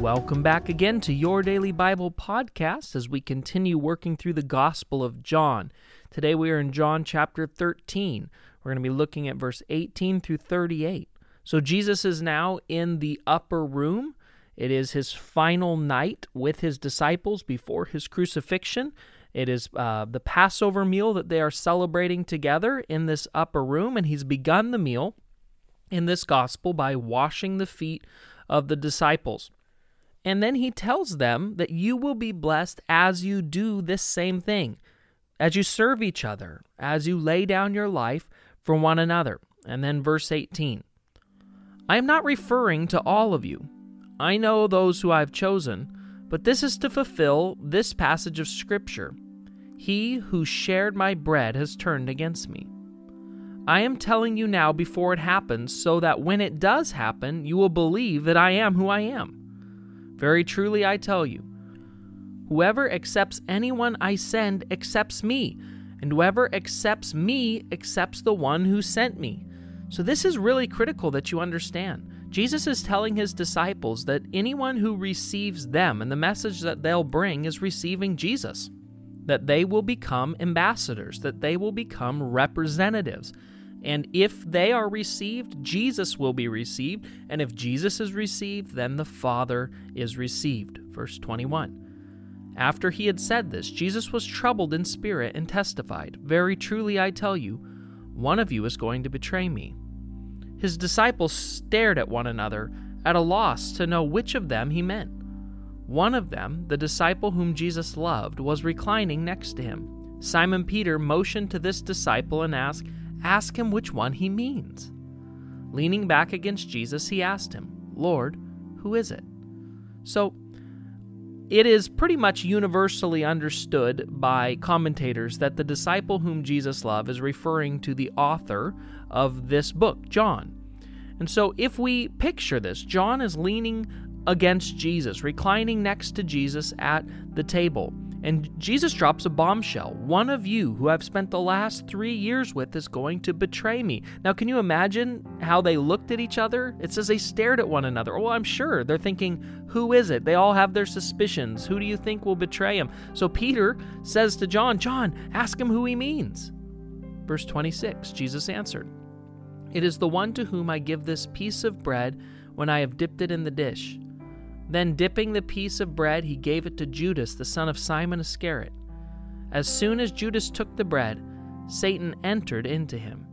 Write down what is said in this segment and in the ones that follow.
Welcome back again to Your Daily Bible Podcast as we continue working through the Gospel of John. Today we are in John chapter 13. We're going to be looking at verse 18 through 38. So Jesus is now in the upper room. It is his final night with his disciples before his crucifixion. It is uh, the Passover meal that they are celebrating together in this upper room, and he's begun the meal in this gospel by washing the feet of the disciples. And then he tells them that you will be blessed as you do this same thing, as you serve each other, as you lay down your life for one another. And then verse 18 I am not referring to all of you. I know those who I have chosen, but this is to fulfill this passage of Scripture. He who shared my bread has turned against me. I am telling you now before it happens, so that when it does happen, you will believe that I am who I am. Very truly I tell you, whoever accepts anyone I send accepts me, and whoever accepts me accepts the one who sent me. So this is really critical that you understand. Jesus is telling his disciples that anyone who receives them and the message that they'll bring is receiving Jesus, that they will become ambassadors, that they will become representatives. And if they are received, Jesus will be received. And if Jesus is received, then the Father is received. Verse 21. After he had said this, Jesus was troubled in spirit and testified, Very truly I tell you, one of you is going to betray me. His disciples stared at one another, at a loss to know which of them he meant. One of them, the disciple whom Jesus loved, was reclining next to him. Simon Peter motioned to this disciple and asked, Ask him which one he means. Leaning back against Jesus, he asked him, Lord, who is it? So, it is pretty much universally understood by commentators that the disciple whom Jesus loved is referring to the author of this book, John. And so, if we picture this, John is leaning against Jesus, reclining next to Jesus at the table. And Jesus drops a bombshell. One of you who I've spent the last three years with is going to betray me. Now, can you imagine how they looked at each other? It says they stared at one another. Well, I'm sure they're thinking, who is it? They all have their suspicions. Who do you think will betray him? So Peter says to John, John, ask him who he means. Verse 26 Jesus answered, It is the one to whom I give this piece of bread when I have dipped it in the dish. Then, dipping the piece of bread, he gave it to Judas, the son of Simon Iscariot. As soon as Judas took the bread, Satan entered into him.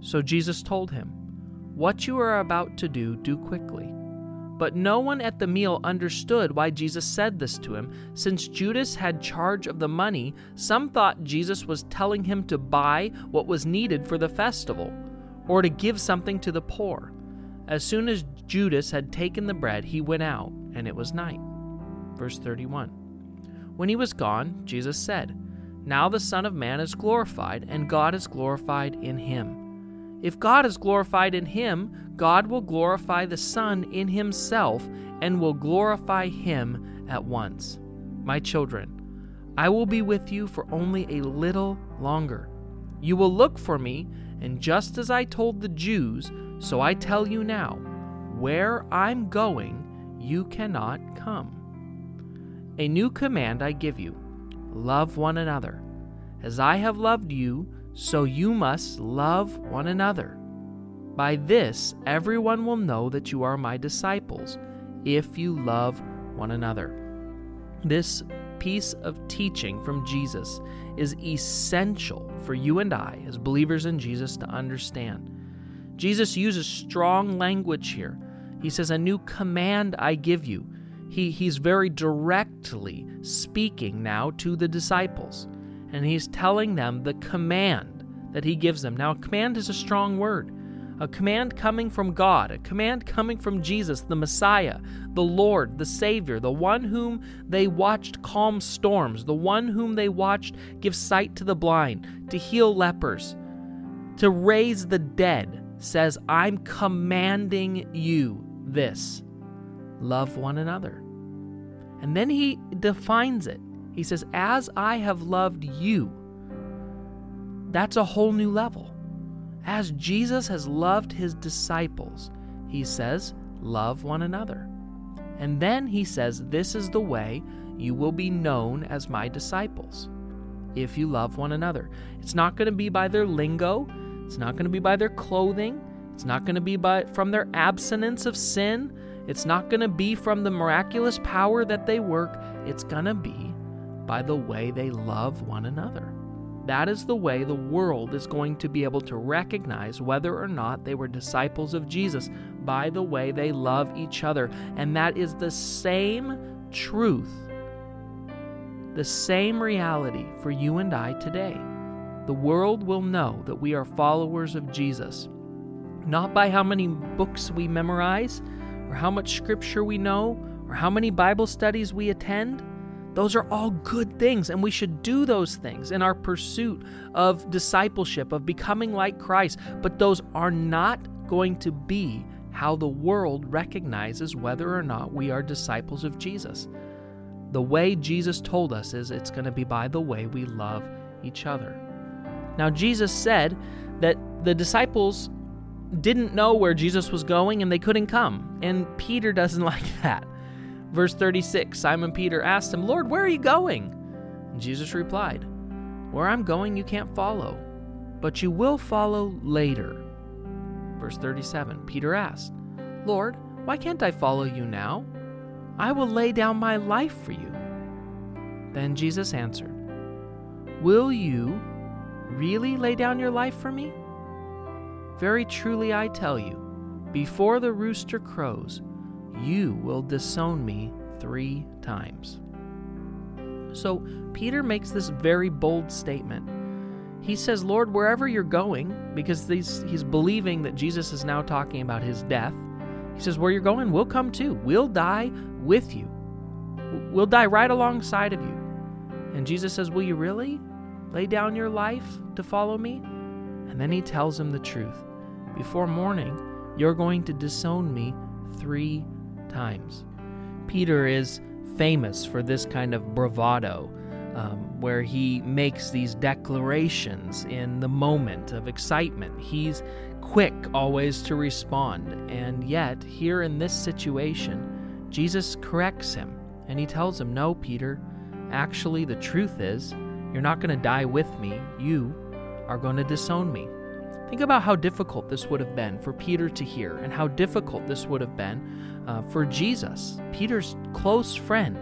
So Jesus told him, What you are about to do, do quickly. But no one at the meal understood why Jesus said this to him. Since Judas had charge of the money, some thought Jesus was telling him to buy what was needed for the festival, or to give something to the poor. As soon as Judas had taken the bread, he went out, and it was night. Verse 31. When he was gone, Jesus said, Now the Son of Man is glorified, and God is glorified in him. If God is glorified in him, God will glorify the Son in himself, and will glorify him at once. My children, I will be with you for only a little longer. You will look for me, and just as I told the Jews, so I tell you now, where I'm going, you cannot come. A new command I give you love one another. As I have loved you, so you must love one another. By this, everyone will know that you are my disciples, if you love one another. This piece of teaching from Jesus is essential for you and I, as believers in Jesus, to understand. Jesus uses strong language here. He says, A new command I give you. He, he's very directly speaking now to the disciples, and he's telling them the command that he gives them. Now, command is a strong word. A command coming from God, a command coming from Jesus, the Messiah, the Lord, the Savior, the one whom they watched calm storms, the one whom they watched give sight to the blind, to heal lepers, to raise the dead, says, I'm commanding you this love one another. And then he defines it. He says, As I have loved you. That's a whole new level. As Jesus has loved his disciples, he says, Love one another. And then he says, This is the way you will be known as my disciples if you love one another. It's not going to be by their lingo, it's not going to be by their clothing, it's not going to be by from their abstinence of sin, it's not going to be from the miraculous power that they work, it's going to be by the way they love one another. That is the way the world is going to be able to recognize whether or not they were disciples of Jesus by the way they love each other. And that is the same truth, the same reality for you and I today. The world will know that we are followers of Jesus, not by how many books we memorize, or how much scripture we know, or how many Bible studies we attend those are all good things, and we should do those things in our pursuit of discipleship, of becoming like Christ. But those are not going to be how the world recognizes whether or not we are disciples of Jesus. The way Jesus told us is it's going to be by the way we love each other. Now, Jesus said that the disciples didn't know where Jesus was going and they couldn't come. And Peter doesn't like that. Verse 36 Simon Peter asked him, Lord, where are you going? And Jesus replied, Where I'm going, you can't follow, but you will follow later. Verse 37 Peter asked, Lord, why can't I follow you now? I will lay down my life for you. Then Jesus answered, Will you really lay down your life for me? Very truly I tell you, before the rooster crows, you will disown me three times. So Peter makes this very bold statement. He says, Lord, wherever you're going, because he's, he's believing that Jesus is now talking about his death, he says, Where you're going, we'll come too. We'll die with you. We'll die right alongside of you. And Jesus says, Will you really lay down your life to follow me? And then he tells him the truth. Before morning, you're going to disown me three times. Peter is famous for this kind of bravado, um, where he makes these declarations in the moment of excitement. He's quick always to respond, and yet, here in this situation, Jesus corrects him and he tells him, No, Peter, actually, the truth is, you're not going to die with me, you are going to disown me. Think about how difficult this would have been for Peter to hear, and how difficult this would have been uh, for Jesus, Peter's close friend,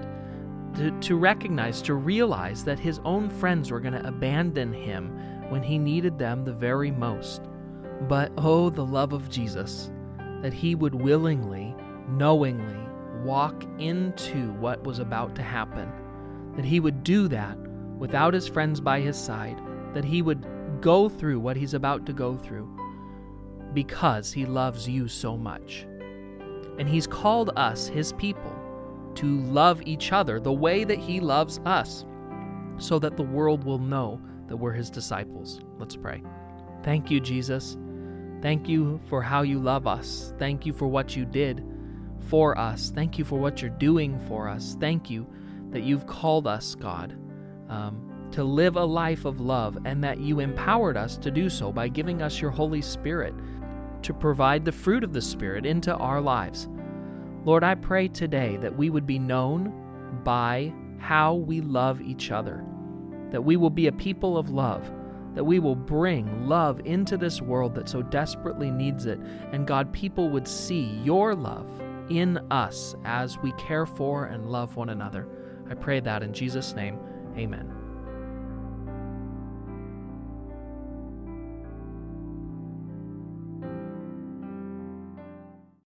to, to recognize, to realize that his own friends were going to abandon him when he needed them the very most. But oh, the love of Jesus, that he would willingly, knowingly walk into what was about to happen, that he would do that without his friends by his side, that he would go through what he's about to go through because he loves you so much. And he's called us, his people, to love each other the way that he loves us, so that the world will know that we're his disciples. Let's pray. Thank you, Jesus. Thank you for how you love us. Thank you for what you did for us. Thank you for what you're doing for us. Thank you that you've called us, God. Um, to live a life of love, and that you empowered us to do so by giving us your Holy Spirit to provide the fruit of the Spirit into our lives. Lord, I pray today that we would be known by how we love each other, that we will be a people of love, that we will bring love into this world that so desperately needs it, and God, people would see your love in us as we care for and love one another. I pray that in Jesus' name, amen.